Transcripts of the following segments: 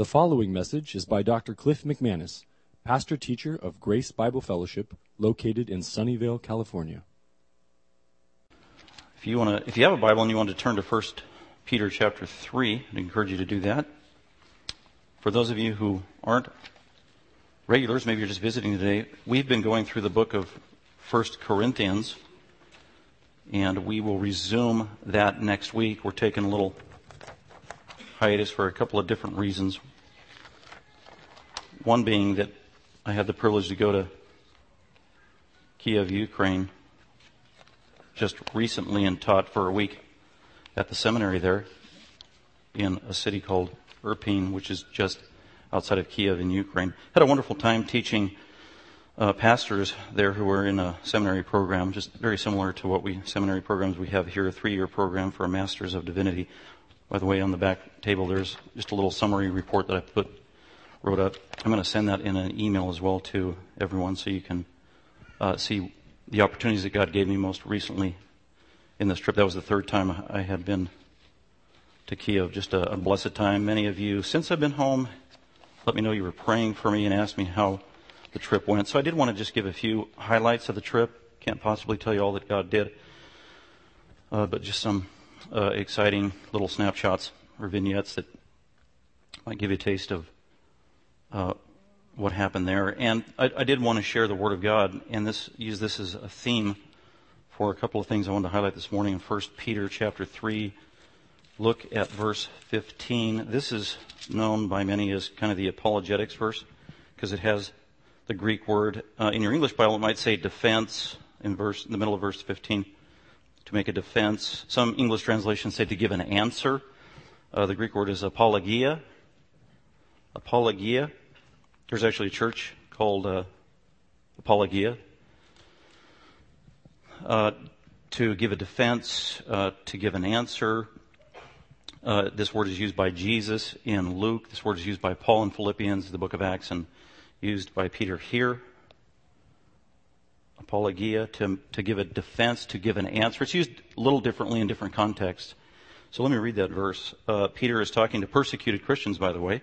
The following message is by Dr. Cliff McManus, pastor teacher of Grace Bible Fellowship, located in Sunnyvale, California. If you want to, if you have a Bible and you want to turn to 1 Peter chapter 3, I'd encourage you to do that. For those of you who aren't regulars, maybe you're just visiting today, we've been going through the book of 1 Corinthians, and we will resume that next week. We're taking a little hiatus for a couple of different reasons. One being that I had the privilege to go to Kiev, Ukraine, just recently and taught for a week at the seminary there in a city called Irpin, which is just outside of Kiev in Ukraine. Had a wonderful time teaching uh, pastors there who were in a seminary program, just very similar to what we seminary programs we have here, a three-year program for a Masters of Divinity. By the way, on the back table, there's just a little summary report that I put wrote up. I'm going to send that in an email as well to everyone so you can uh, see the opportunities that God gave me most recently in this trip. That was the third time I had been to Kiev. Just a, a blessed time. Many of you, since I've been home, let me know you were praying for me and asked me how the trip went. So I did want to just give a few highlights of the trip. Can't possibly tell you all that God did, uh, but just some uh, exciting little snapshots or vignettes that might give you a taste of uh, what happened there. And I, I, did want to share the Word of God and this use this as a theme for a couple of things I wanted to highlight this morning in 1 Peter chapter 3. Look at verse 15. This is known by many as kind of the apologetics verse because it has the Greek word. Uh, in your English Bible, it might say defense in verse in the middle of verse 15 to make a defense. Some English translations say to give an answer. Uh, the Greek word is apologia. Apologia. There's actually a church called uh, Apologia. Uh, to give a defense, uh, to give an answer. Uh, this word is used by Jesus in Luke. This word is used by Paul in Philippians, the book of Acts, and used by Peter here. Apologia, to, to give a defense, to give an answer. It's used a little differently in different contexts. So let me read that verse. Uh, Peter is talking to persecuted Christians, by the way.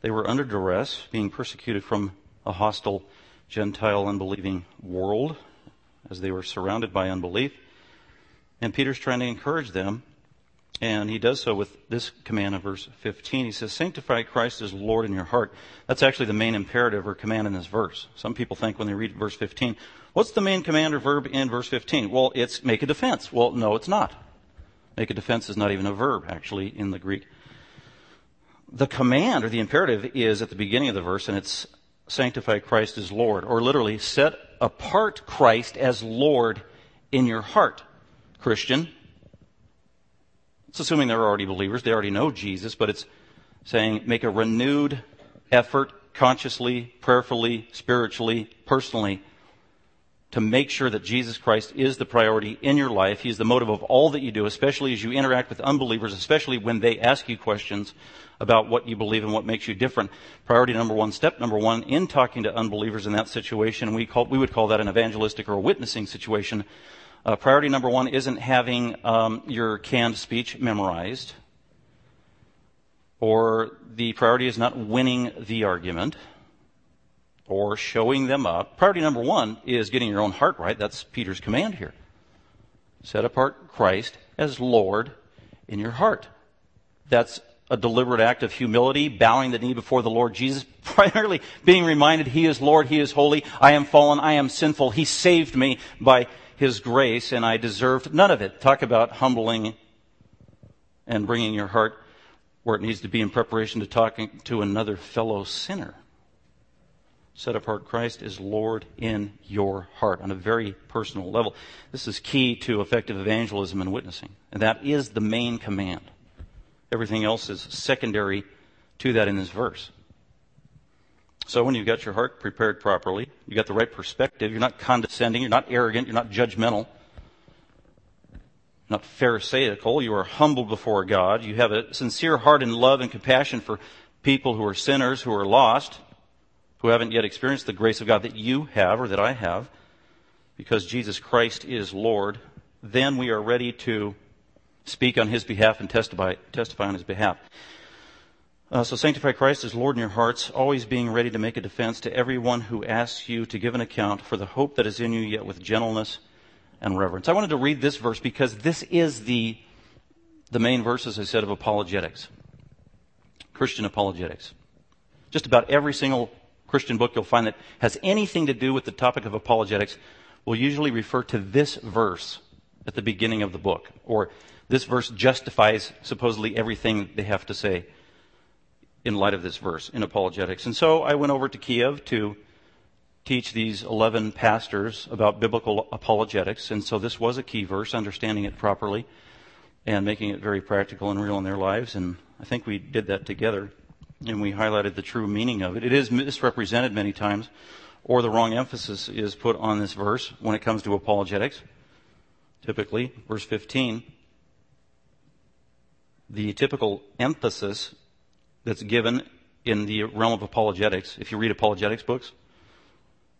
They were under duress, being persecuted from a hostile Gentile unbelieving world as they were surrounded by unbelief. And Peter's trying to encourage them. And he does so with this command in verse 15. He says, Sanctify Christ as Lord in your heart. That's actually the main imperative or command in this verse. Some people think when they read verse 15, what's the main command or verb in verse 15? Well, it's make a defense. Well, no, it's not. Make a defense is not even a verb, actually, in the Greek the command or the imperative is at the beginning of the verse, and it's sanctify Christ as Lord, or literally set apart Christ as Lord in your heart, Christian. It's assuming they're already believers, they already know Jesus, but it's saying make a renewed effort consciously, prayerfully, spiritually, personally to make sure that Jesus Christ is the priority in your life. He's the motive of all that you do, especially as you interact with unbelievers, especially when they ask you questions about what you believe and what makes you different. Priority number one, step number one in talking to unbelievers in that situation, we call, we would call that an evangelistic or a witnessing situation. Uh, priority number one isn't having um, your canned speech memorized, or the priority is not winning the argument or showing them up. Priority number one is getting your own heart right. That's Peter's command here. Set apart Christ as Lord in your heart. That's a deliberate act of humility, bowing the knee before the Lord Jesus, primarily being reminded He is Lord, He is holy, I am fallen, I am sinful, He saved me by His grace, and I deserved none of it. Talk about humbling and bringing your heart where it needs to be in preparation to talking to another fellow sinner set apart Christ is Lord in your heart on a very personal level. This is key to effective evangelism and witnessing. And that is the main command. Everything else is secondary to that in this verse. So when you've got your heart prepared properly, you've got the right perspective, you're not condescending, you're not arrogant, you're not judgmental, not pharisaical, you are humble before God, you have a sincere heart and love and compassion for people who are sinners, who are lost, who haven't yet experienced the grace of God that you have or that I have, because Jesus Christ is Lord, then we are ready to speak on His behalf and testify, testify on His behalf. Uh, so sanctify Christ as Lord in your hearts, always being ready to make a defense to everyone who asks you to give an account for the hope that is in you, yet with gentleness and reverence. I wanted to read this verse because this is the, the main verse, as I said, of apologetics. Christian apologetics. Just about every single Christian book you'll find that has anything to do with the topic of apologetics will usually refer to this verse at the beginning of the book. Or this verse justifies supposedly everything they have to say in light of this verse in apologetics. And so I went over to Kiev to teach these 11 pastors about biblical apologetics. And so this was a key verse, understanding it properly and making it very practical and real in their lives. And I think we did that together and we highlighted the true meaning of it. It is misrepresented many times or the wrong emphasis is put on this verse when it comes to apologetics. Typically, verse 15, the typical emphasis that's given in the realm of apologetics, if you read apologetics books,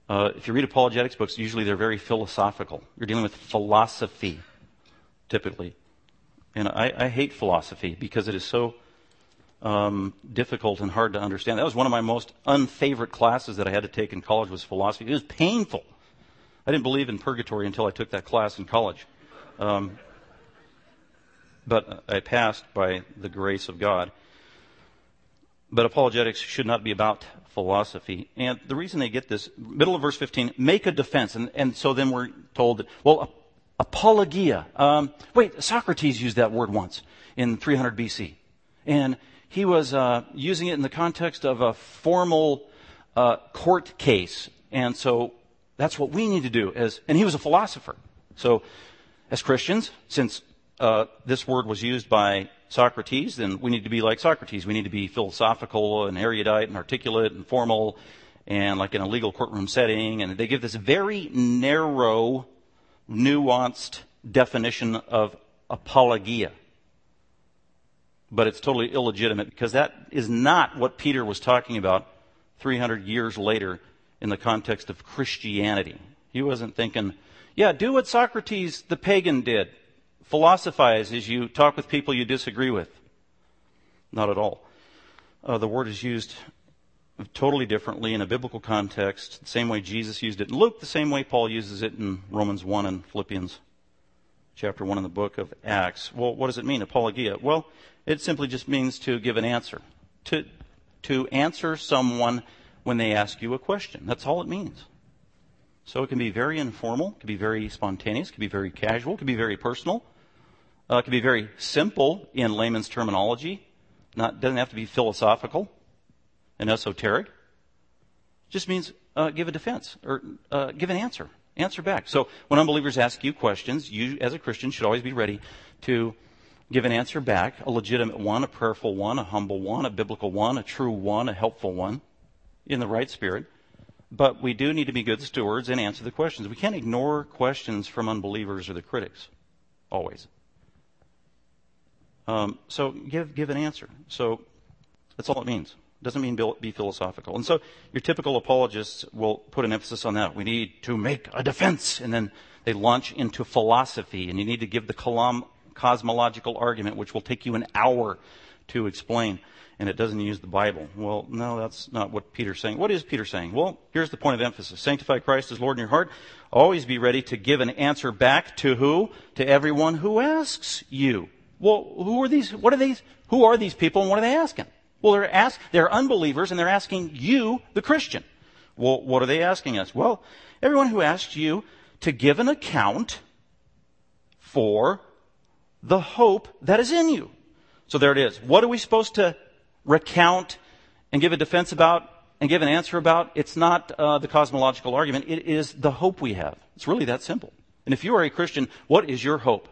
uh, if you read apologetics books, usually they're very philosophical. You're dealing with philosophy, typically. And I, I hate philosophy because it is so um, difficult and hard to understand. That was one of my most unfavorite classes that I had to take in college was philosophy. It was painful. I didn't believe in purgatory until I took that class in college. Um, but I passed by the grace of God. But apologetics should not be about philosophy. And the reason they get this, middle of verse 15, make a defense. And, and so then we're told that, well, apologia. Um, wait, Socrates used that word once in 300 BC. And he was uh, using it in the context of a formal uh, court case. And so that's what we need to do. As, and he was a philosopher. So as Christians, since uh, this word was used by Socrates, then we need to be like Socrates. We need to be philosophical and erudite and articulate and formal and like in a legal courtroom setting. And they give this very narrow, nuanced definition of apologia. But it's totally illegitimate because that is not what Peter was talking about 300 years later in the context of Christianity. He wasn't thinking, yeah, do what Socrates the pagan did philosophize as you talk with people you disagree with. Not at all. Uh, the word is used totally differently in a biblical context, the same way Jesus used it in Luke, the same way Paul uses it in Romans 1 and Philippians chapter 1 in the book of Acts. Well, what does it mean, apologia? Well, it simply just means to give an answer. To, to answer someone when they ask you a question. That's all it means. So it can be very informal, it can be very spontaneous, it can be very casual, it can be very personal. Uh, it can be very simple in layman's terminology. Not doesn't have to be philosophical and esoteric. Just means uh, give a defense or uh, give an answer. Answer back. So when unbelievers ask you questions, you as a Christian should always be ready to give an answer back, a legitimate one, a prayerful one, a humble one, a biblical one, a true one, a helpful one, in the right spirit. But we do need to be good stewards and answer the questions. We can't ignore questions from unbelievers or the critics. Always. Um, so give give an answer. So that's all it means. It doesn't mean be philosophical. And so your typical apologists will put an emphasis on that. We need to make a defense, and then they launch into philosophy, and you need to give the cosmological argument, which will take you an hour to explain. And it doesn't use the Bible. Well, no, that's not what Peter's saying. What is Peter saying? Well, here's the point of emphasis. Sanctify Christ as Lord in your heart. Always be ready to give an answer back to who? To everyone who asks you. Well, who are these? What are these? Who are these people and what are they asking? Well, they're ask, they're unbelievers and they're asking you, the Christian. Well, what are they asking us? Well, everyone who asks you to give an account for the hope that is in you. So there it is. What are we supposed to recount and give a defense about and give an answer about? It's not uh, the cosmological argument. It is the hope we have. It's really that simple. And if you are a Christian, what is your hope?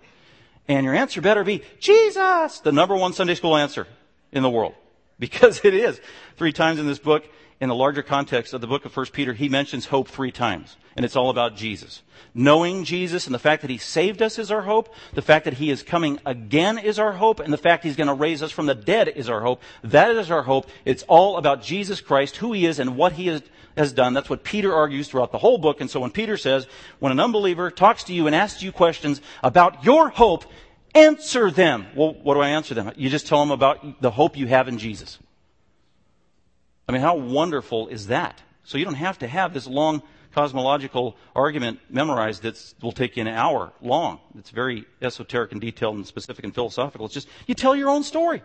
And your answer better be Jesus, the number one Sunday school answer in the world. Because it is. Three times in this book, in the larger context of the book of 1 Peter, he mentions hope three times. And it's all about Jesus. Knowing Jesus and the fact that he saved us is our hope. The fact that he is coming again is our hope. And the fact he's going to raise us from the dead is our hope. That is our hope. It's all about Jesus Christ, who he is and what he has, done. That's what Peter argues throughout the whole book. And so when Peter says, when an unbeliever talks to you and asks you questions about your hope, answer them. Well, what do I answer them? You just tell them about the hope you have in Jesus. I mean, how wonderful is that? So you don't have to have this long cosmological argument memorized that will take you an hour long. It's very esoteric and detailed and specific and philosophical. It's just, you tell your own story.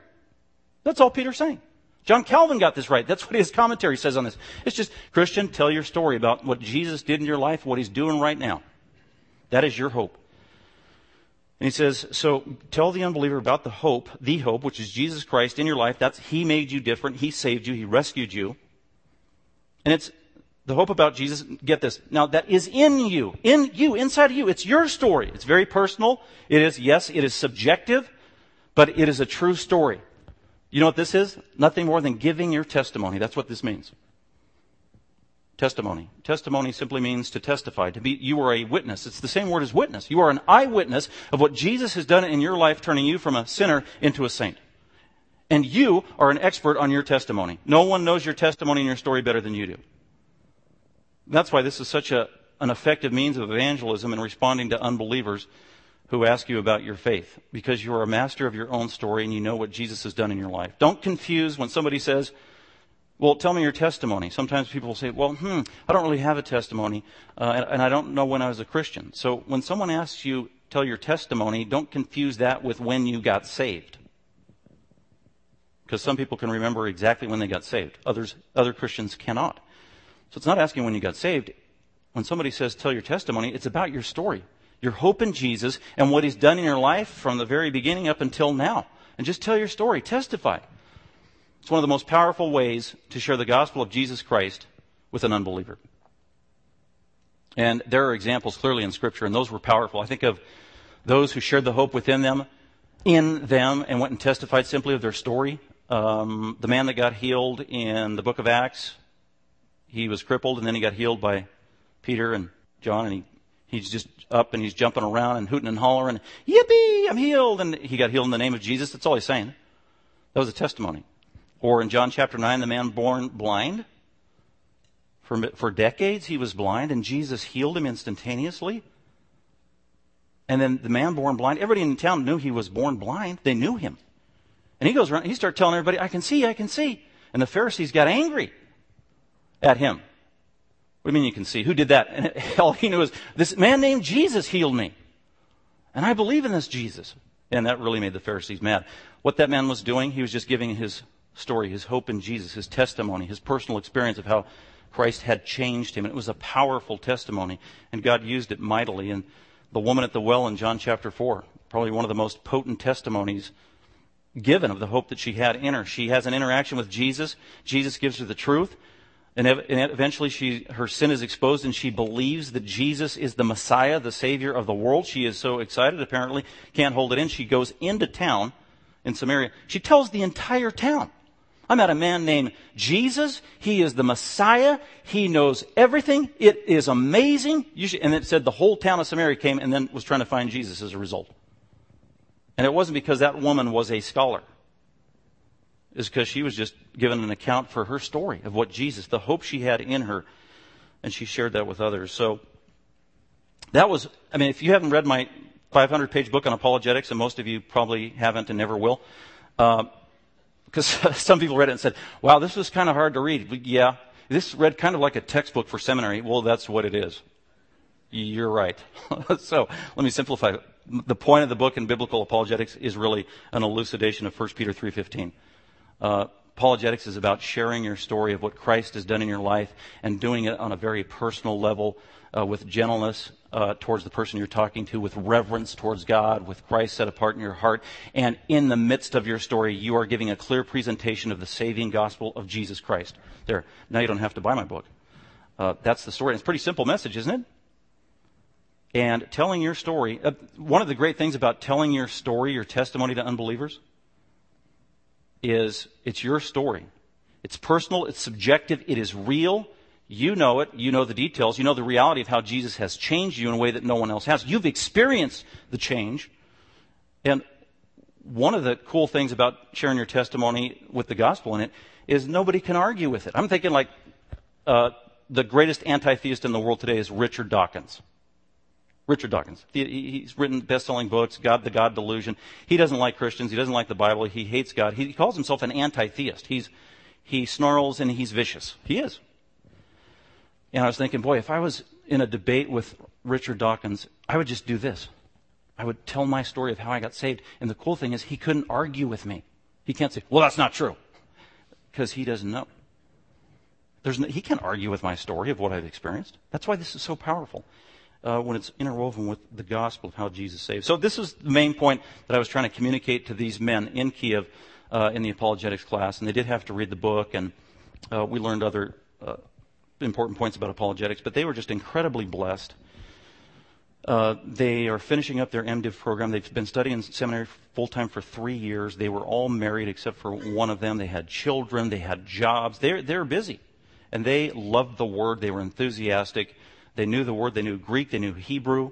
That's all Peter's saying. John Calvin got this right. That's what his commentary says on this. It's just, Christian, tell your story about what Jesus did in your life, what he's doing right now. That is your hope. And he says, so tell the unbeliever about the hope, the hope, which is Jesus Christ in your life. That's, he made you different. He saved you. He rescued you. And it's the hope about Jesus. Get this. Now that is in you. In you, inside of you. It's your story. It's very personal. It is, yes, it is subjective, but it is a true story. You know what this is? Nothing more than giving your testimony. That's what this means. Testimony. Testimony simply means to testify. To be, you are a witness. It's the same word as witness. You are an eyewitness of what Jesus has done in your life, turning you from a sinner into a saint. And you are an expert on your testimony. No one knows your testimony and your story better than you do. That's why this is such a, an effective means of evangelism and responding to unbelievers who ask you about your faith because you are a master of your own story and you know what Jesus has done in your life. Don't confuse when somebody says, well, tell me your testimony. Sometimes people will say, well, hmm, I don't really have a testimony, uh, and, and I don't know when I was a Christian. So when someone asks you, tell your testimony, don't confuse that with when you got saved. Because some people can remember exactly when they got saved. Others, other Christians cannot. So it's not asking when you got saved. When somebody says, tell your testimony, it's about your story your hope in Jesus and what He's done in your life from the very beginning up until now. And just tell your story, testify. It's one of the most powerful ways to share the gospel of Jesus Christ with an unbeliever. And there are examples clearly in Scripture, and those were powerful. I think of those who shared the hope within them, in them, and went and testified simply of their story. Um, the man that got healed in the book of Acts, he was crippled, and then he got healed by Peter and John, and he He's just up and he's jumping around and hooting and hollering, yippee, I'm healed. And he got healed in the name of Jesus. That's all he's saying. That was a testimony. Or in John chapter 9, the man born blind. For, for decades he was blind and Jesus healed him instantaneously. And then the man born blind, everybody in town knew he was born blind. They knew him. And he goes around, he started telling everybody, I can see, I can see. And the Pharisees got angry at him. What do you mean you can see? Who did that? And all he knew is this man named Jesus healed me. And I believe in this Jesus. And that really made the Pharisees mad. What that man was doing, he was just giving his story, his hope in Jesus, his testimony, his personal experience of how Christ had changed him. And it was a powerful testimony. And God used it mightily. And the woman at the well in John chapter 4, probably one of the most potent testimonies given of the hope that she had in her. She has an interaction with Jesus. Jesus gives her the truth. And eventually she, her sin is exposed and she believes that Jesus is the Messiah, the Savior of the world. She is so excited, apparently, can't hold it in. She goes into town in Samaria. She tells the entire town. I met a man named Jesus. He is the Messiah. He knows everything. It is amazing. And it said the whole town of Samaria came and then was trying to find Jesus as a result. And it wasn't because that woman was a scholar It's because she was just given an account for her story of what Jesus, the hope she had in her, and she shared that with others. So that was, I mean, if you haven't read my 500 page book on apologetics, and most of you probably haven't and never will, uh, because some people read it and said, wow, this was kind of hard to read. But Yeah, this read kind of like a textbook for seminary. Well, that's what it is. You're right. so let me simplify. The point of the book in biblical apologetics is really an elucidation of 1 Peter 3.15. Uh, apologetics is about sharing your story of what Christ has done in your life and doing it on a very personal level uh, with gentleness uh, towards the person you're talking to, with reverence towards God, with Christ set apart in your heart. And in the midst of your story, you are giving a clear presentation of the saving gospel of Jesus Christ. There. Now you don't have to buy my book. Uh, that's the story. It's a pretty simple message, isn't it? And telling your story, uh, one of the great things about telling your story, your testimony to unbelievers, is it's your story. It's personal, it's subjective, it is real. You know it, you know the details, you know the reality of how Jesus has changed you in a way that no one else has. You've experienced the change. And one of the cool things about sharing your testimony with the gospel in it is nobody can argue with it. I'm thinking like uh, the greatest anti theist in the world today is Richard Dawkins. Richard Dawkins. He's written best-selling books, God, the God Delusion. He doesn't like Christians. He doesn't like the Bible. He hates God. He calls himself an anti-theist. He's, he snarls, and he's vicious. He is. And I was thinking, boy, if I was in a debate with Richard Dawkins, I would just do this. I would tell my story of how I got saved. And the cool thing is, he couldn't argue with me. He can't say, well, that's not true. Because he doesn't know. No, he can't argue with my story of what I've experienced. That's why this is so powerful. Uh, when it's interwoven with the gospel of how Jesus saved. So this is the main point that I was trying to communicate to these men in Kiev uh, in the apologetics class, and they did have to read the book, and uh, we learned other uh, important points about apologetics, but they were just incredibly blessed. Uh, they are finishing up their MDiv program. They've been studying seminary full time for three years. They were all married except for one of them. They had children. They had jobs. They're, they're busy. And they loved the Word. They were enthusiastic. They knew the word. They knew Greek. They knew Hebrew.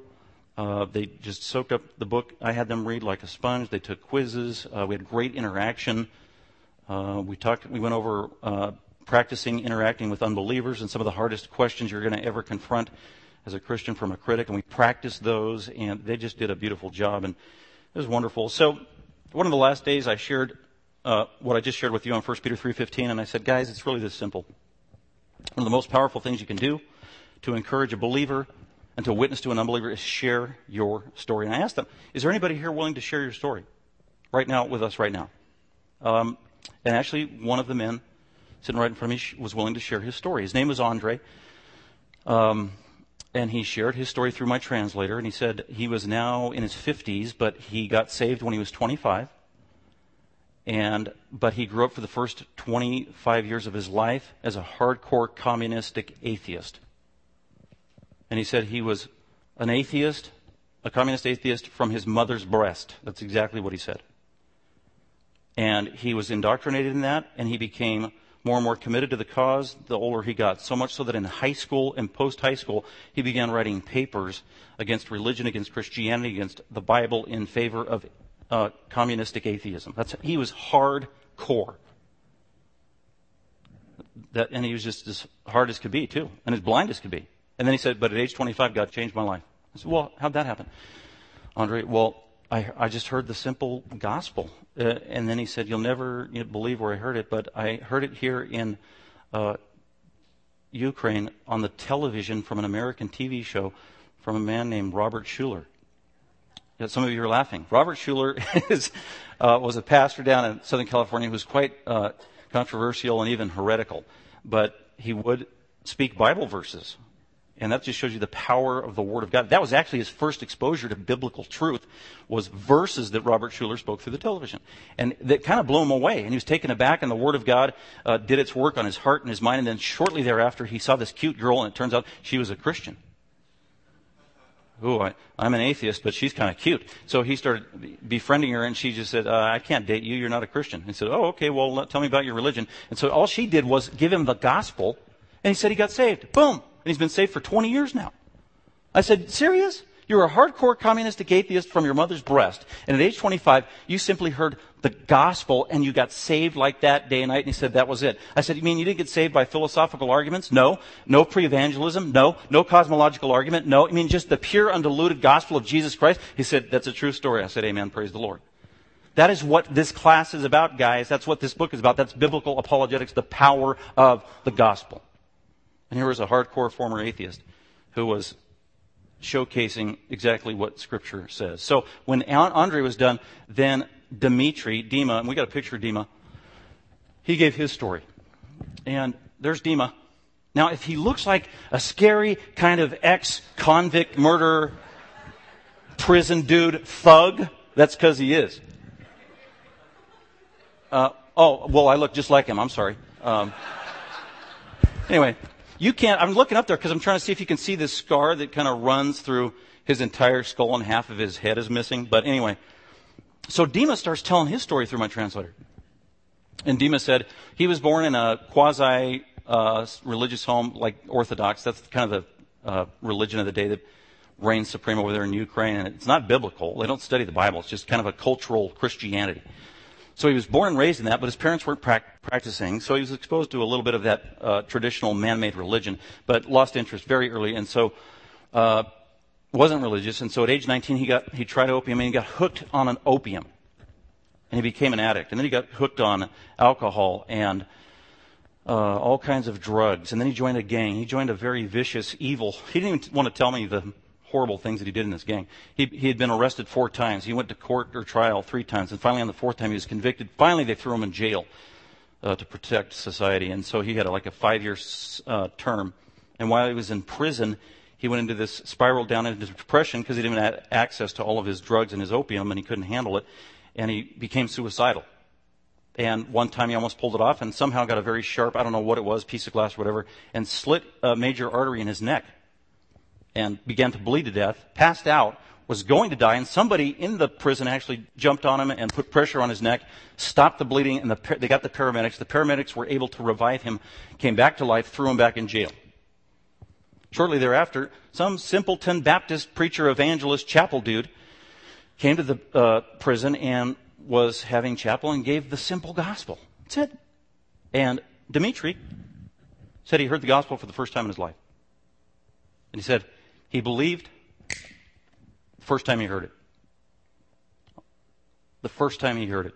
Uh, they just soaked up the book. I had them read like a sponge. They took quizzes. Uh, we had great interaction. Uh, we talked. We went over uh, practicing interacting with unbelievers and some of the hardest questions you're going to ever confront as a Christian from a critic. And we practiced those, and they just did a beautiful job, and it was wonderful. So, one of the last days, I shared uh, what I just shared with you on 1 Peter 3:15, and I said, guys, it's really this simple. One of the most powerful things you can do to encourage a believer and to witness to an unbeliever is share your story. And I asked them, is there anybody here willing to share your story right now with us right now? Um, and actually, one of the men sitting right in front of me was willing to share his story. His name was Andre. Um, and he shared his story through my translator. And he said he was now in his 50s, but he got saved when he was 25 and but he grew up for the first 25 years of his life as a hardcore communistic atheist. And he said he was an atheist, a communist atheist from his mother's breast. That's exactly what he said. And he was indoctrinated in that, and he became more and more committed to the cause the older he got. So much so that in high school and post high school, he began writing papers against religion, against Christianity, against the Bible in favor of uh, communistic atheism. That's, he was hardcore. That, and he was just as hard as could be, too, and as blind as could be. And then he said, But at age 25, God changed my life. I said, Well, how'd that happen? Andre, well, I, I just heard the simple gospel. Uh, and then he said, You'll never you know, believe where I heard it, but I heard it here in uh, Ukraine on the television from an American TV show from a man named Robert Schuller. Some of you are laughing. Robert Schuller is, uh, was a pastor down in Southern California who was quite uh, controversial and even heretical, but he would speak Bible verses. And that just shows you the power of the Word of God. That was actually his first exposure to biblical truth, was verses that Robert Schuller spoke through the television. And that kind of blew him away. And he was taken aback, and the Word of God uh, did its work on his heart and his mind. And then shortly thereafter, he saw this cute girl, and it turns out she was a Christian ooh, I, am an atheist, but she's kind of cute. So he started befriending her, and she just said, uh, I can't date you. You're not a Christian. He said, oh, okay, well, tell me about your religion. And so all she did was give him the gospel, and he said he got saved. Boom. And he's been saved for 20 years now. I said, serious? You're a hardcore communistic atheist from your mother's breast. And at age 25, you simply heard the gospel and you got saved like that day and night. And he said, that was it. I said, you mean you didn't get saved by philosophical arguments? No. No pre-evangelism? No. No cosmological argument? No. I mean just the pure undiluted gospel of Jesus Christ? He said, that's a true story. I said, amen. Praise the Lord. That is what this class is about, guys. That's what this book is about. That's biblical apologetics, the power of the gospel. And here was a hardcore former atheist who was showcasing exactly what Scripture says. So when Andre was done, then Dimitri, Dima, and we got a picture of Dima, he gave his story. And there's Dima. Now, if he looks like a scary kind of ex-convict murderer, prison dude, thug, that's because he is. Uh, oh, well, I look just like him. I'm sorry. Um, anyway, you can't, I'm looking up there because I'm trying to see if you can see this scar that kind of runs through his entire skull and half of his head is missing. But anyway, so Dima starts telling his story through my translator. And Dima said he was born in a quasi uh, religious home, like Orthodox. That's kind of the uh, religion of the day that reigns supreme over there in Ukraine. And it's not biblical. They don't study the Bible. It's just kind of a cultural Christianity. So he was born and raised in that, but his parents weren't pra- practicing. So he was exposed to a little bit of that uh, traditional man-made religion, but lost interest very early, and so uh, wasn't religious. And so at age 19, he got he tried opium and he got hooked on an opium, and he became an addict. And then he got hooked on alcohol and uh, all kinds of drugs, and then he joined a gang. He joined a very vicious, evil. He didn't even want to tell me the horrible things that he did in this gang. He, he had been arrested four times. He went to court or trial three times, and finally on the fourth time he was convicted. Finally, they threw him in jail uh, to protect society, and so he had a, like a five-year uh, term. And while he was in prison, he went into this spiral down into depression because he didn't have access to all of his drugs and his opium, and he couldn't handle it, and he became suicidal. And one time he almost pulled it off and somehow got a very sharp, I don't know what it was, piece of glass or whatever, and slit a major artery in his neck and began to bleed to death, passed out, was going to die, and somebody in the prison actually jumped on him and put pressure on his neck, stopped the bleeding, and the, they got the paramedics. The paramedics were able to revive him, came back to life, threw him back in jail. Shortly thereafter, some simpleton Baptist preacher, evangelist, chapel dude came to the uh, prison and was having chapel and gave the simple gospel. That's it. And Dimitri said he heard the gospel for the first time in his life. And he said he believed first time he heard it. The first time he heard it.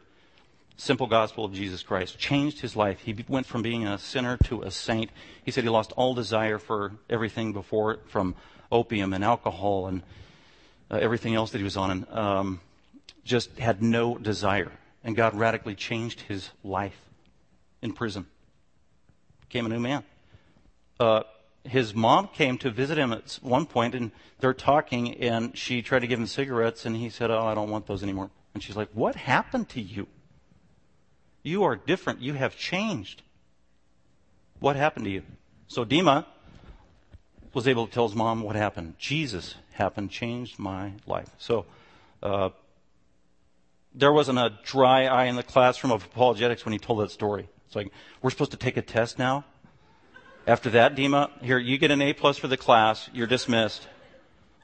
Simple gospel of Jesus Christ changed his life. He went from being a sinner to a saint. He said he lost all desire for everything before it, from opium and alcohol and uh, everything else that he was on. And, um, just had no desire. And God radically changed his life in prison. Became a new man. Uh, his mom came to visit him at one point and they're talking and she tried to give him cigarettes and he said, Oh, I don't want those anymore. And she's like, What happened to you? You are different. You have changed. What happened to you? So Dima was able to tell his mom what happened. Jesus happened, changed my life. So, uh, there wasn't a dry eye in the classroom of apologetics when he told that story. It's like, we're supposed to take a test now? After that, Dima, here, you get an A plus for the class. You're dismissed.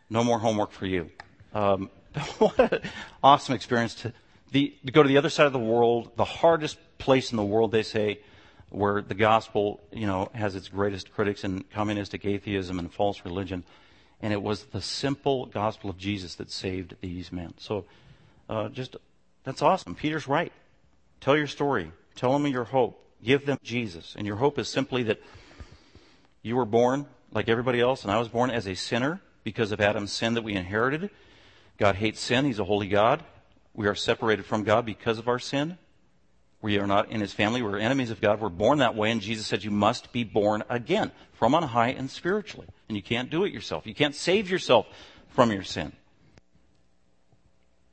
No more homework for you. Um, what an awesome experience to, the, to go to the other side of the world, the hardest place in the world, they say, where the gospel, you know, has its greatest critics in communistic atheism and false religion. And it was the simple gospel of Jesus that saved these men. So, uh, just that's awesome. Peter's right. Tell your story. Tell them your hope. Give them Jesus. And your hope is simply that you were born like everybody else, and I was born as a sinner because of Adam's sin that we inherited. God hates sin. He's a holy God. We are separated from God because of our sin. We are not in his family. We're enemies of God. We're born that way. And Jesus said you must be born again from on high and spiritually. And you can't do it yourself. You can't save yourself from your sin.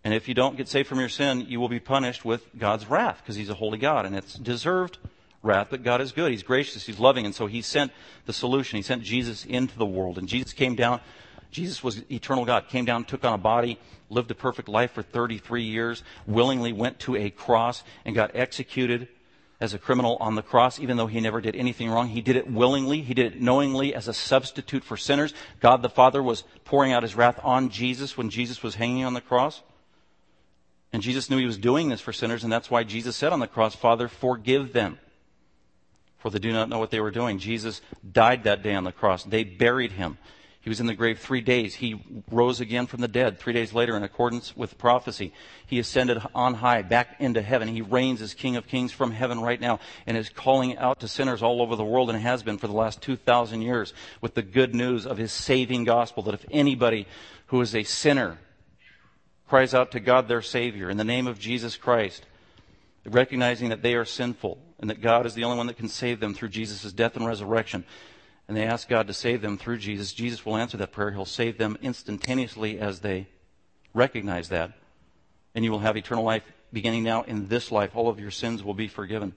And if you don't get saved from your sin, you will be punished with God's wrath because He's a holy God and it's deserved wrath, but God is good. He's gracious. He's loving. And so He sent the solution. He sent Jesus into the world. And Jesus came down. Jesus was eternal God, came down, took on a body, lived a perfect life for 33 years, willingly went to a cross and got executed as a criminal on the cross, even though he never did anything wrong. He did it willingly. He did it knowingly as a substitute for sinners. God the Father was pouring out his wrath on Jesus when Jesus was hanging on the cross. And Jesus knew he was doing this for sinners, and that's why Jesus said on the cross, Father, forgive them, for they do not know what they were doing. Jesus died that day on the cross. They buried him. He was in the grave three days. He rose again from the dead three days later in accordance with prophecy. He ascended on high back into heaven. He reigns as King of Kings from heaven right now and is calling out to sinners all over the world and has been for the last 2,000 years with the good news of his saving gospel that if anybody who is a sinner cries out to God their Savior in the name of Jesus Christ, recognizing that they are sinful and that God is the only one that can save them through Jesus' death and resurrection. And they ask God to save them through Jesus. Jesus will answer that prayer. He'll save them instantaneously as they recognize that. And you will have eternal life beginning now in this life. All of your sins will be forgiven.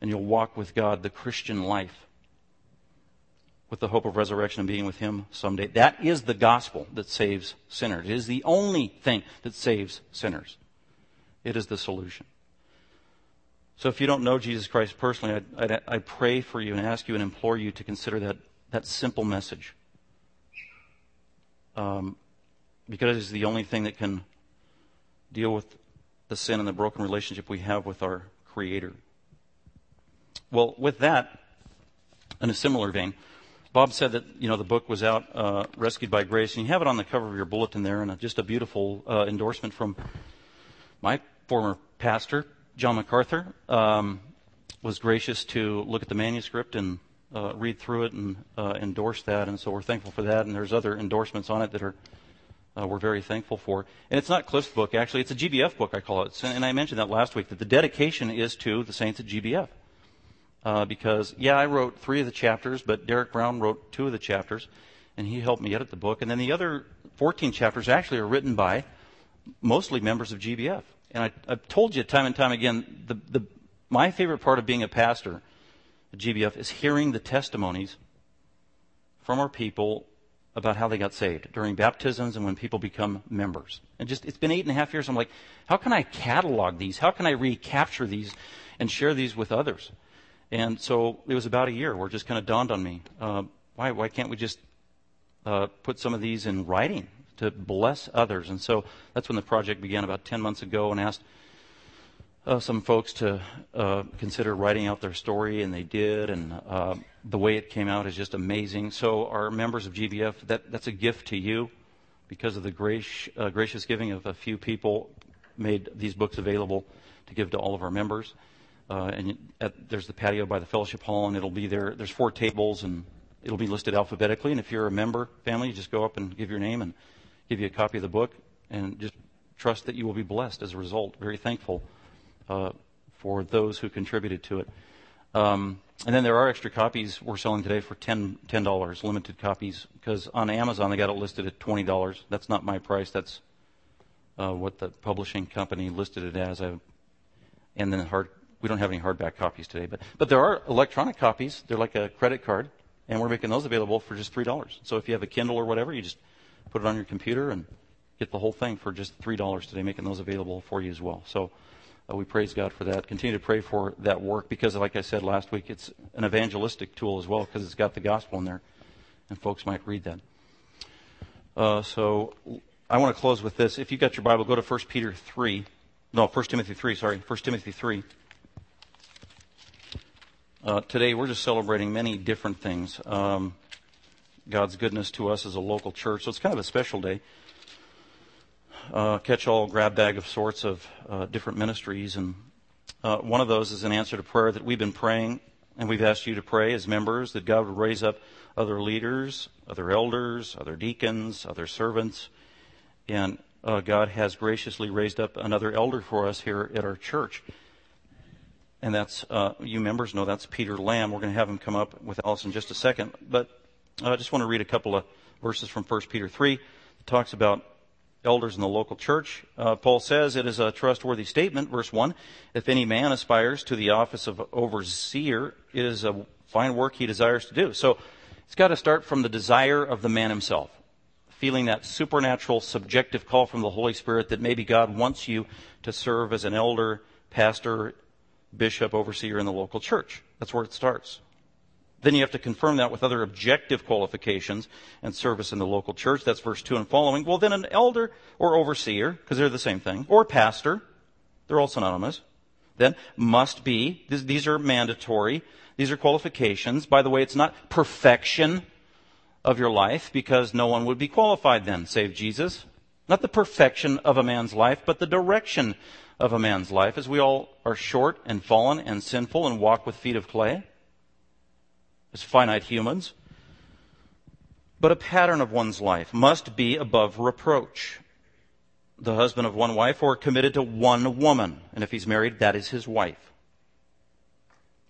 And you'll walk with God the Christian life with the hope of resurrection and being with Him someday. That is the gospel that saves sinners. It is the only thing that saves sinners. It is the solution. So if you don't know Jesus Christ personally, I, I, I pray for you and ask you and implore you to consider that, that simple message. Um, because it is the only thing that can deal with the sin and the broken relationship we have with our Creator. Well, with that, in a similar vein, Bob said that you know the book was out, uh, Rescued by Grace, and you have it on the cover of your bulletin there, and just a beautiful uh, endorsement from my former pastor, John MacArthur. Um, was gracious to look at the manuscript and uh, read through it and uh, endorse that, and so we're thankful for that. And there's other endorsements on it that are uh, we're very thankful for. And it's not Cliff's book, actually; it's a GBF book, I call it. And I mentioned that last week that the dedication is to the saints at GBF. Uh, because yeah, I wrote three of the chapters, but Derek Brown wrote two of the chapters, and he helped me edit the book. And then the other 14 chapters actually are written by mostly members of GBF. And I, have told you time and time again, the, the, my favorite part of being a pastor at GBF is hearing the testimonies from our people about how they got saved during baptisms and when people become members. And just, it's been eight and a half years. I'm like, how can I catalog these? How can I recapture these and share these with others? And so it was about a year where it just kind of dawned on me, uh, why, why can't we just uh, put some of these in writing to bless others? And so that's when the project began about 10 months ago and asked uh, some folks to uh, consider writing out their story, and they did. And uh, the way it came out is just amazing. So, our members of GBF, that, that's a gift to you because of the uh, gracious giving of a few people, made these books available to give to all of our members. Uh, and at, there's the patio by the fellowship hall, and it'll be there. There's four tables, and it'll be listed alphabetically. And if you're a member family, you just go up and give your name and give you a copy of the book, and just trust that you will be blessed as a result. Very thankful uh, for those who contributed to it. Um, and then there are extra copies we're selling today for $10, $10 limited copies, because on Amazon they got it listed at $20. That's not my price. That's uh, what the publishing company listed it as. I, and then hard, we don't have any hardback copies today, but, but there are electronic copies. They're like a credit card, and we're making those available for just $3. So if you have a Kindle or whatever, you just put it on your computer and get the whole thing for just $3 today, making those available for you as well. So uh, we praise God for that. Continue to pray for that work because, like I said last week, it's an evangelistic tool as well because it's got the gospel in there, and folks might read that. Uh, so I want to close with this. If you've got your Bible, go to 1 Peter 3. No, 1 Timothy 3, sorry. 1 Timothy 3. Uh, today we're just celebrating many different things. Um, God's goodness to us as a local church. So it's kind of a special day uh, catch-all grab bag of sorts of uh, different ministries, and uh, one of those is an answer to prayer that we've been praying, and we've asked you to pray as members that God would raise up other leaders, other elders, other deacons, other servants, and uh, God has graciously raised up another elder for us here at our church. And that's, uh, you members know that's Peter Lamb. We're going to have him come up with us in just a second. But I just want to read a couple of verses from 1 Peter 3. It talks about elders in the local church. Uh, Paul says it is a trustworthy statement, verse 1. If any man aspires to the office of overseer, it is a fine work he desires to do. So it's got to start from the desire of the man himself, feeling that supernatural, subjective call from the Holy Spirit that maybe God wants you to serve as an elder, pastor, bishop, overseer in the local church. That's where it starts. Then you have to confirm that with other objective qualifications and service in the local church. That's verse 2 and following. Well, then an elder or overseer, because they're the same thing, or pastor, they're all synonymous, then must be, these are mandatory, these are qualifications. By the way, it's not perfection of your life, because no one would be qualified then, save Jesus. Not the perfection of a man's life, but the direction of a man's life, as we all are short and fallen and sinful and walk with feet of clay as finite humans. But a pattern of one's life must be above reproach. The husband of one wife or committed to one woman. And if he's married, that is his wife.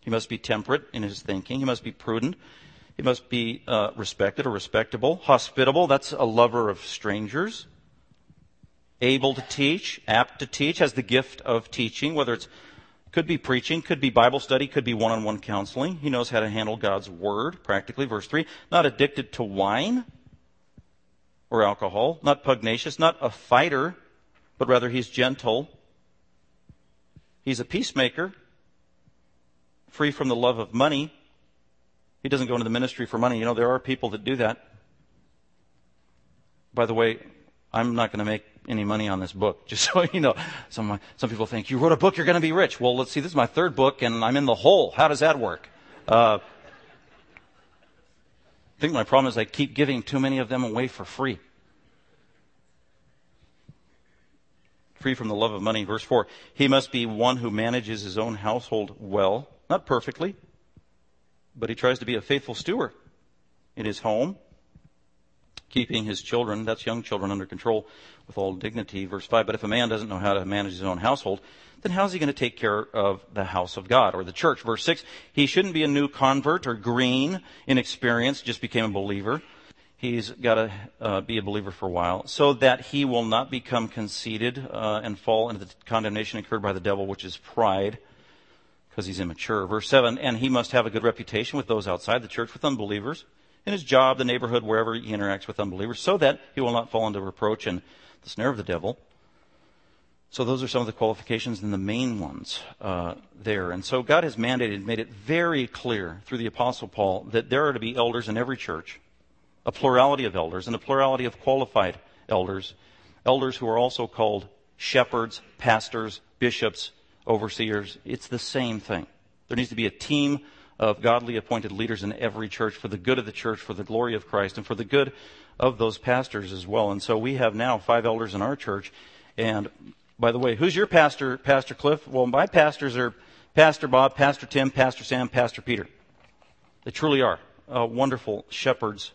He must be temperate in his thinking. He must be prudent. He must be uh, respected or respectable. Hospitable, that's a lover of strangers. Able to teach, apt to teach, has the gift of teaching, whether it's could be preaching, could be Bible study, could be one on one counseling. He knows how to handle God's word, practically. Verse 3 not addicted to wine or alcohol, not pugnacious, not a fighter, but rather he's gentle. He's a peacemaker, free from the love of money. He doesn't go into the ministry for money. You know, there are people that do that. By the way, I'm not going to make any money on this book, just so you know. Some, some people think, you wrote a book, you're going to be rich. Well, let's see, this is my third book and I'm in the hole. How does that work? Uh, I think my problem is I keep giving too many of them away for free. Free from the love of money. Verse 4 He must be one who manages his own household well, not perfectly, but he tries to be a faithful steward in his home, keeping his children, that's young children, under control with all dignity. Verse 5, but if a man doesn't know how to manage his own household, then how's he going to take care of the house of God or the church? Verse 6, he shouldn't be a new convert or green in experience, just became a believer. He's got to uh, be a believer for a while so that he will not become conceited uh, and fall into the condemnation incurred by the devil, which is pride because he's immature. Verse 7, and he must have a good reputation with those outside the church, with unbelievers, in his job, the neighborhood, wherever he interacts with unbelievers, so that he will not fall into reproach and the snare of the devil. So those are some of the qualifications and the main ones uh, there. And so God has mandated, made it very clear through the Apostle Paul that there are to be elders in every church, a plurality of elders, and a plurality of qualified elders, elders who are also called shepherds, pastors, bishops, overseers. It's the same thing. There needs to be a team of godly appointed leaders in every church for the good of the church, for the glory of Christ, and for the good of those pastors as well. And so we have now five elders in our church. And by the way, who's your pastor, Pastor Cliff? Well, my pastors are Pastor Bob, Pastor Tim, Pastor Sam, Pastor Peter. They truly are uh, wonderful shepherds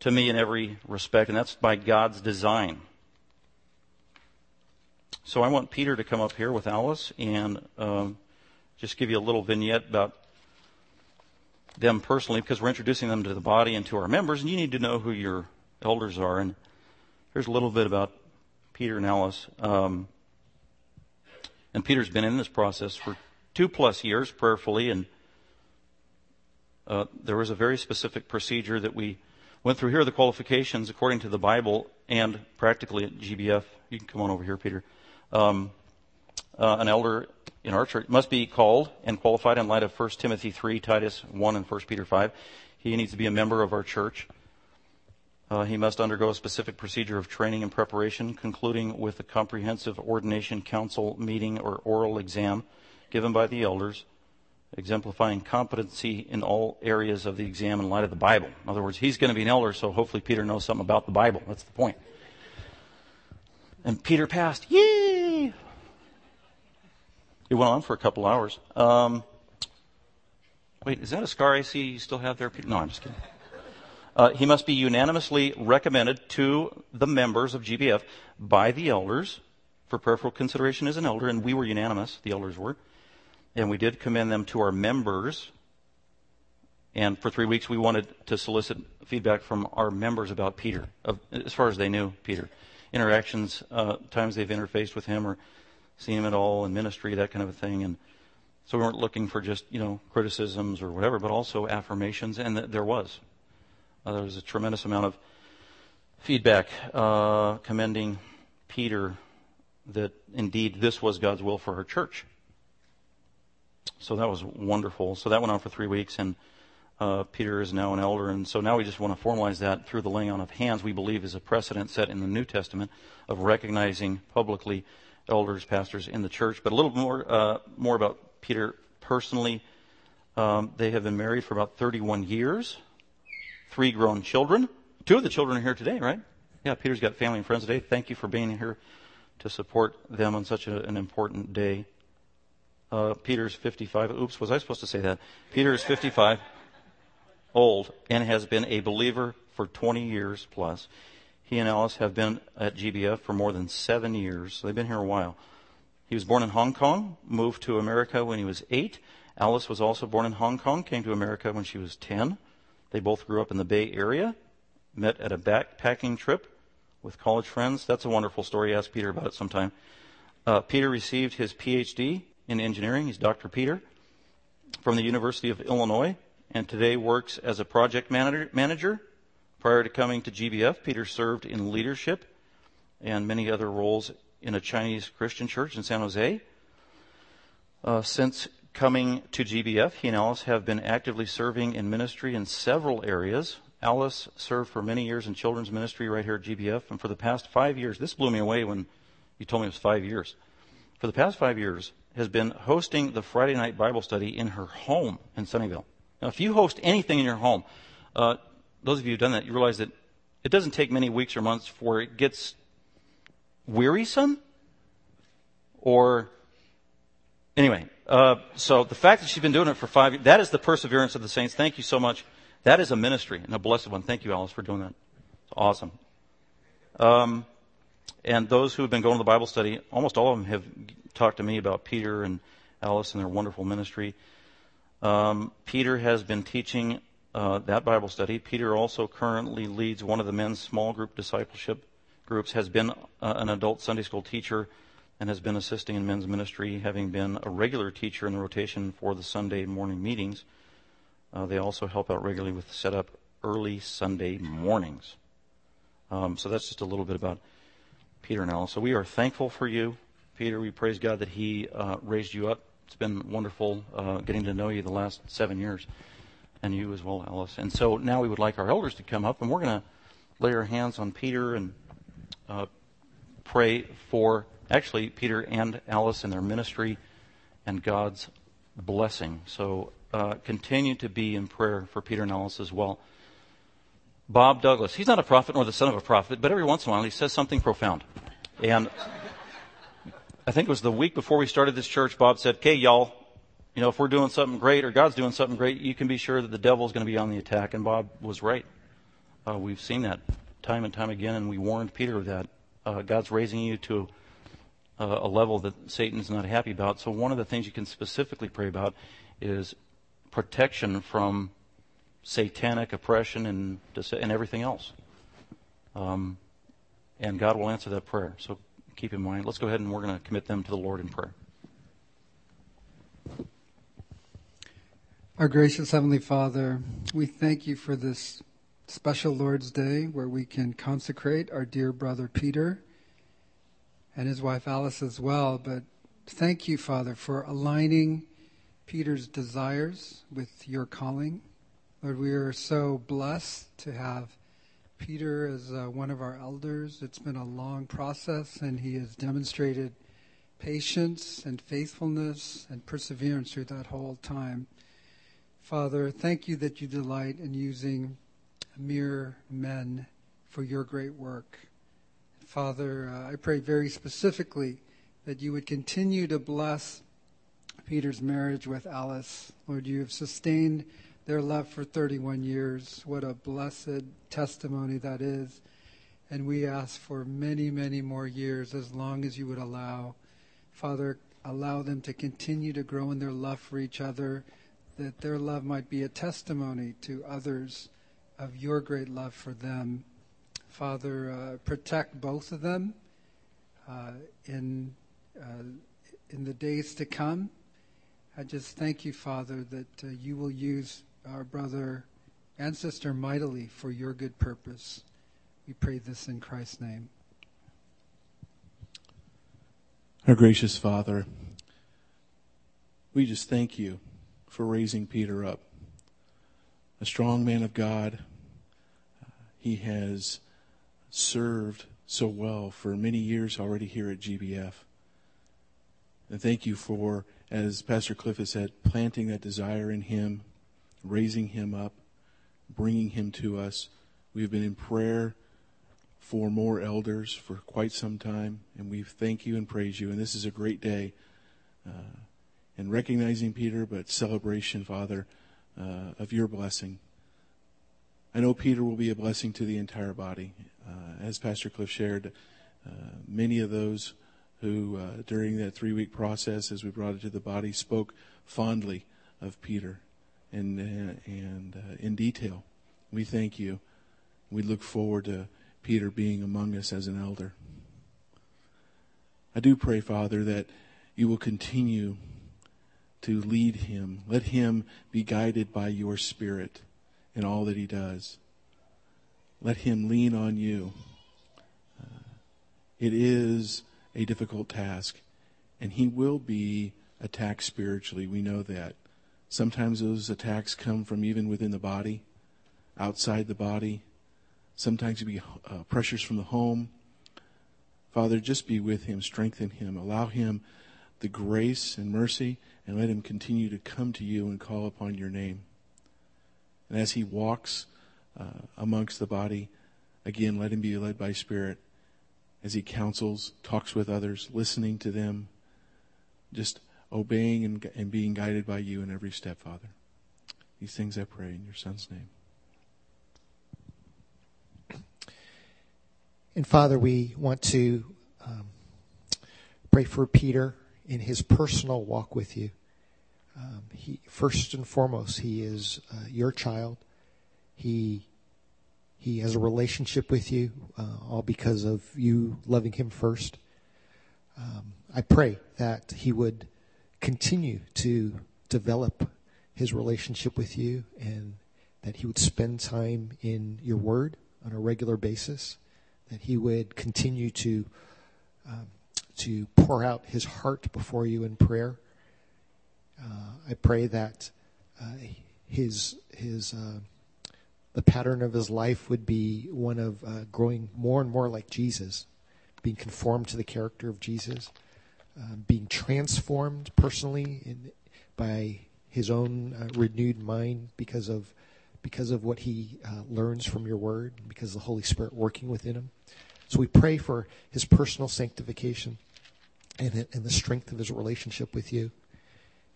to me in every respect, and that's by God's design. So I want Peter to come up here with Alice and um, just give you a little vignette about them personally because we're introducing them to the body and to our members, and you need to know who your elders are. And here's a little bit about Peter and Alice. Um, and Peter's been in this process for two plus years prayerfully, and uh, there was a very specific procedure that we went through. Here are the qualifications according to the Bible and practically at GBF. You can come on over here, Peter. Um, uh, an elder in our church must be called and qualified in light of 1 Timothy 3, Titus 1, and 1 Peter 5. He needs to be a member of our church. Uh, he must undergo a specific procedure of training and preparation, concluding with a comprehensive ordination council meeting or oral exam given by the elders, exemplifying competency in all areas of the exam in light of the Bible. In other words, he's going to be an elder, so hopefully Peter knows something about the Bible. That's the point. And Peter passed. It went on for a couple hours. Um, wait, is that a scar I see you still have there? No, I'm just kidding. Uh, he must be unanimously recommended to the members of GBF by the elders for prayerful consideration as an elder, and we were unanimous, the elders were. And we did commend them to our members. And for three weeks, we wanted to solicit feedback from our members about Peter, of, as far as they knew Peter. Interactions, uh, times they've interfaced with him, or seen him at all in ministry, that kind of a thing. And so we weren't looking for just, you know, criticisms or whatever, but also affirmations, and th- there was. Uh, there was a tremendous amount of feedback uh, commending Peter that indeed this was God's will for her church. So that was wonderful. So that went on for three weeks, and uh, Peter is now an elder, and so now we just want to formalize that through the laying on of hands. We believe is a precedent set in the New Testament of recognizing publicly elders, pastors in the church. But a little more, uh, more about Peter personally. Um, they have been married for about 31 years, three grown children. Two of the children are here today, right? Yeah, Peter's got family and friends today. Thank you for being here to support them on such a, an important day. Uh, Peter's 55. Oops, was I supposed to say that? Peter is 55, old, and has been a believer for 20 years plus. He and Alice have been at GBF for more than seven years. So they've been here a while. He was born in Hong Kong, moved to America when he was eight. Alice was also born in Hong Kong, came to America when she was 10. They both grew up in the Bay Area, met at a backpacking trip with college friends. That's a wonderful story. Ask Peter about it sometime. Uh, Peter received his PhD in engineering. He's Dr. Peter from the University of Illinois and today works as a project manager, manager Prior to coming to GBF, Peter served in leadership and many other roles in a Chinese Christian church in San Jose. Uh, since coming to GBF, he and Alice have been actively serving in ministry in several areas. Alice served for many years in children's ministry right here at GBF, and for the past five years, this blew me away when you told me it was five years. For the past five years, has been hosting the Friday night Bible study in her home in Sunnyvale. Now, if you host anything in your home, uh, those of you who've done that, you realize that it doesn't take many weeks or months before it gets wearisome or anyway Uh, so the fact that she's been doing it for five years, that is the perseverance of the saints. Thank you so much. That is a ministry and a blessed one. Thank you, Alice, for doing that. It's awesome. Um, and those who have been going to the Bible study, almost all of them have talked to me about Peter and Alice and their wonderful ministry. Um, Peter has been teaching uh, that Bible study. Peter also currently leads one of the men's small group discipleship groups, has been uh, an adult Sunday school teacher, and has been assisting in men's ministry, having been a regular teacher in the rotation for the Sunday morning meetings. Uh, they also help out regularly with the setup early Sunday mornings. Um, so that's just a little bit about Peter and Alice. So we are thankful for you, Peter. We praise God that He uh, raised you up. It's been wonderful uh, getting to know you the last seven years, and you as well, Alice. And so now we would like our elders to come up, and we're going to lay our hands on Peter and uh, pray for actually Peter and Alice and their ministry and God's blessing. So uh, continue to be in prayer for Peter and Alice as well. Bob Douglas. He's not a prophet nor the son of a prophet, but every once in a while he says something profound. And I think it was the week before we started this church, Bob said, okay, y'all, you know, if we're doing something great or God's doing something great, you can be sure that the devil's going to be on the attack. And Bob was right. Uh, we've seen that time and time again, and we warned Peter of that. Uh, God's raising you to uh, a level that Satan's not happy about. So one of the things you can specifically pray about is protection from satanic oppression and, and everything else. Um, and God will answer that prayer. So keep in mind. Let's go ahead and we're going to commit them to the Lord in prayer. Our gracious Heavenly Father, we thank you for this special Lord's Day where we can consecrate our dear brother Peter and his wife Alice as well. But thank you, Father, for aligning Peter's desires with your calling. Lord, we are so blessed to have Peter as uh, one of our elders. It's been a long process, and he has demonstrated patience and faithfulness and perseverance through that whole time. Father, thank you that you delight in using mere men for your great work. Father, uh, I pray very specifically that you would continue to bless Peter's marriage with Alice. Lord, you have sustained their love for 31 years. What a blessed testimony that is. And we ask for many, many more years as long as you would allow. Father, allow them to continue to grow in their love for each other, that their love might be a testimony to others of your great love for them. Father, uh, protect both of them uh, in, uh, in the days to come. I just thank you, Father, that uh, you will use our brother and sister mightily for your good purpose. We pray this in Christ's name. Our gracious Father, we just thank you for raising Peter up. A strong man of God. He has served so well for many years already here at GBF. And thank you for, as Pastor Cliff has said, planting that desire in him raising him up, bringing him to us. We've been in prayer for more elders for quite some time, and we thank you and praise you. And this is a great day, uh, and recognizing Peter, but celebration, Father, uh, of your blessing. I know Peter will be a blessing to the entire body. Uh, as Pastor Cliff shared, uh, many of those who, uh, during that three week process, as we brought it to the body, spoke fondly of Peter and uh, and uh, in detail. We thank you. We look forward to Peter being among us as an elder. I do pray, Father, that you will continue to lead him. Let him be guided by your Spirit in all that he does. Let him lean on you. Uh, it is a difficult task, and he will be attacked spiritually. We know that. Sometimes those attacks come from even within the body, outside the body. Sometimes it be uh, pressures from the home. Father, just be with him, strengthen him, allow him the grace and mercy, and let him continue to come to you and call upon your name. And as he walks uh, amongst the body, again, let him be led by Spirit as he counsels, talks with others, listening to them, just obeying and, and being guided by you in every step, Father. These things I pray in your Son's name. And Father, we want to um, pray for Peter in his personal walk with you. Um, he first and foremost, he is uh, your child. He he has a relationship with you, uh, all because of you loving him first. Um, I pray that he would continue to develop his relationship with you, and that he would spend time in your Word on a regular basis. That he would continue to um, to pour out his heart before you in prayer uh, I pray that uh, his his uh, the pattern of his life would be one of uh, growing more and more like Jesus, being conformed to the character of Jesus, uh, being transformed personally in, by his own uh, renewed mind because of because of what he learns from your word, because of the Holy Spirit working within him. So we pray for his personal sanctification and, and the strength of his relationship with you.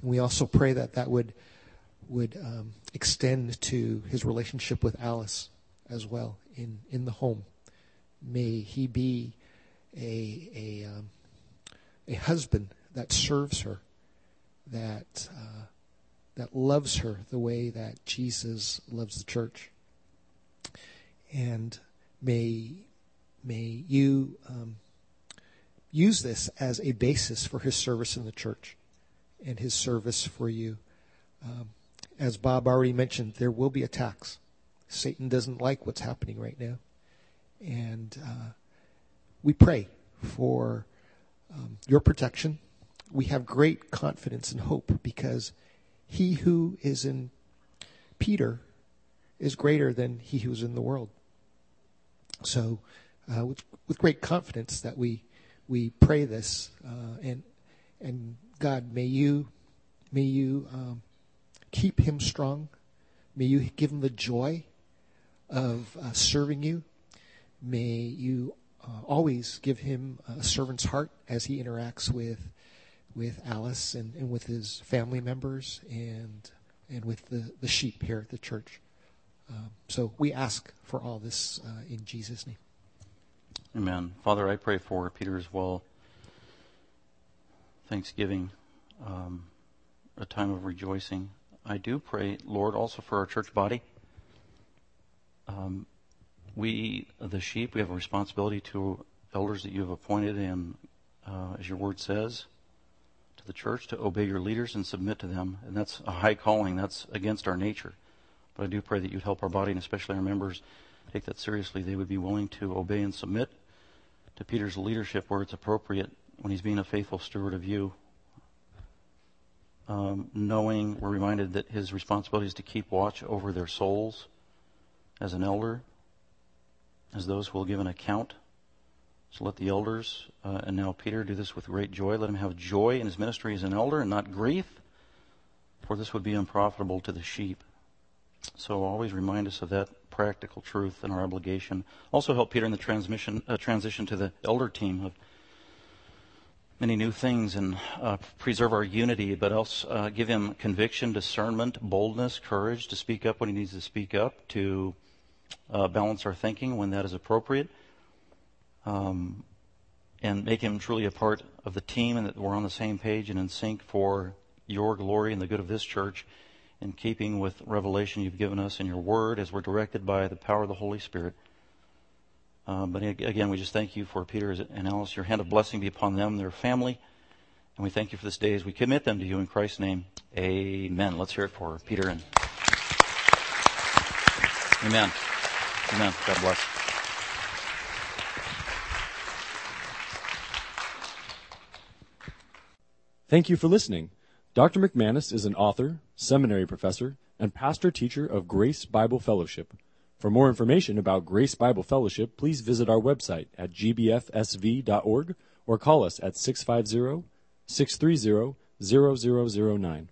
And we also pray that that would would um, extend to his relationship with Alice as well in, in the home. May he be a a um, a husband that serves her, that uh, that loves her the way that Jesus loves the church. And may may you um, use this as a basis for his service in the church and his service for you. Um, as Bob already mentioned, there will be attacks. Satan doesn't like what's happening right now. And uh, we pray for um, your protection. We have great confidence and hope because he who is in Peter is greater than he who is in the world. So, uh, with, with, great confidence that we we pray this uh, and and God, may you, may you um, keep him strong. May you give him the joy of uh, serving you. May you uh, always give him a servant's heart as he interacts with with Alice and, and with his family members and and with the, the sheep here at the church. Um, so we ask for all this uh, in Jesus' name. Amen. Father, I pray for Peter as well. Thanksgiving, um, a time of rejoicing. I do pray, Lord, also for our church body. Um, we, the sheep, we have a responsibility to elders that you have appointed, and uh, as your word says, to the church to obey your leaders and submit to them. And that's a high calling. That's against our nature. But I do pray that you'd help our body, and especially our members, take that seriously. They would be willing to obey and submit to Peter's leadership where it's appropriate when he's being a faithful steward of you. Um, knowing, we're reminded that his responsibility is to keep watch over their souls as an elder, as those who will give an account. So let the elders, uh, and now Peter, do this with great joy. Let him have joy in his ministry as an elder and not grief, for this would be unprofitable to the sheep. So always remind us of that practical truth and our obligation. Also help Peter in the transmission, uh, transition to the elder team of many new things and uh, preserve our unity, but else uh, give him conviction, discernment, boldness, courage to speak up when he needs to speak up, to uh, balance our thinking when that is appropriate, um, and make him truly a part of the team and that we're on the same page and in sync for your glory and the good of this church, in keeping with revelation you've given us in your word as we're directed by the power of the Holy Spirit. Uh, but again, we just thank you for Peter and Alice. Your hand of blessing be upon them, their family. And we thank you for this day as we commit them to you in Christ's name. Amen. Let's hear it for Peter and. Amen. Amen. God bless. Thank you for listening. Dr. McManus is an author, seminary professor, and pastor teacher of Grace Bible Fellowship. For more information about Grace Bible Fellowship, please visit our website at gbfsv.org or call us at 650 630 0009.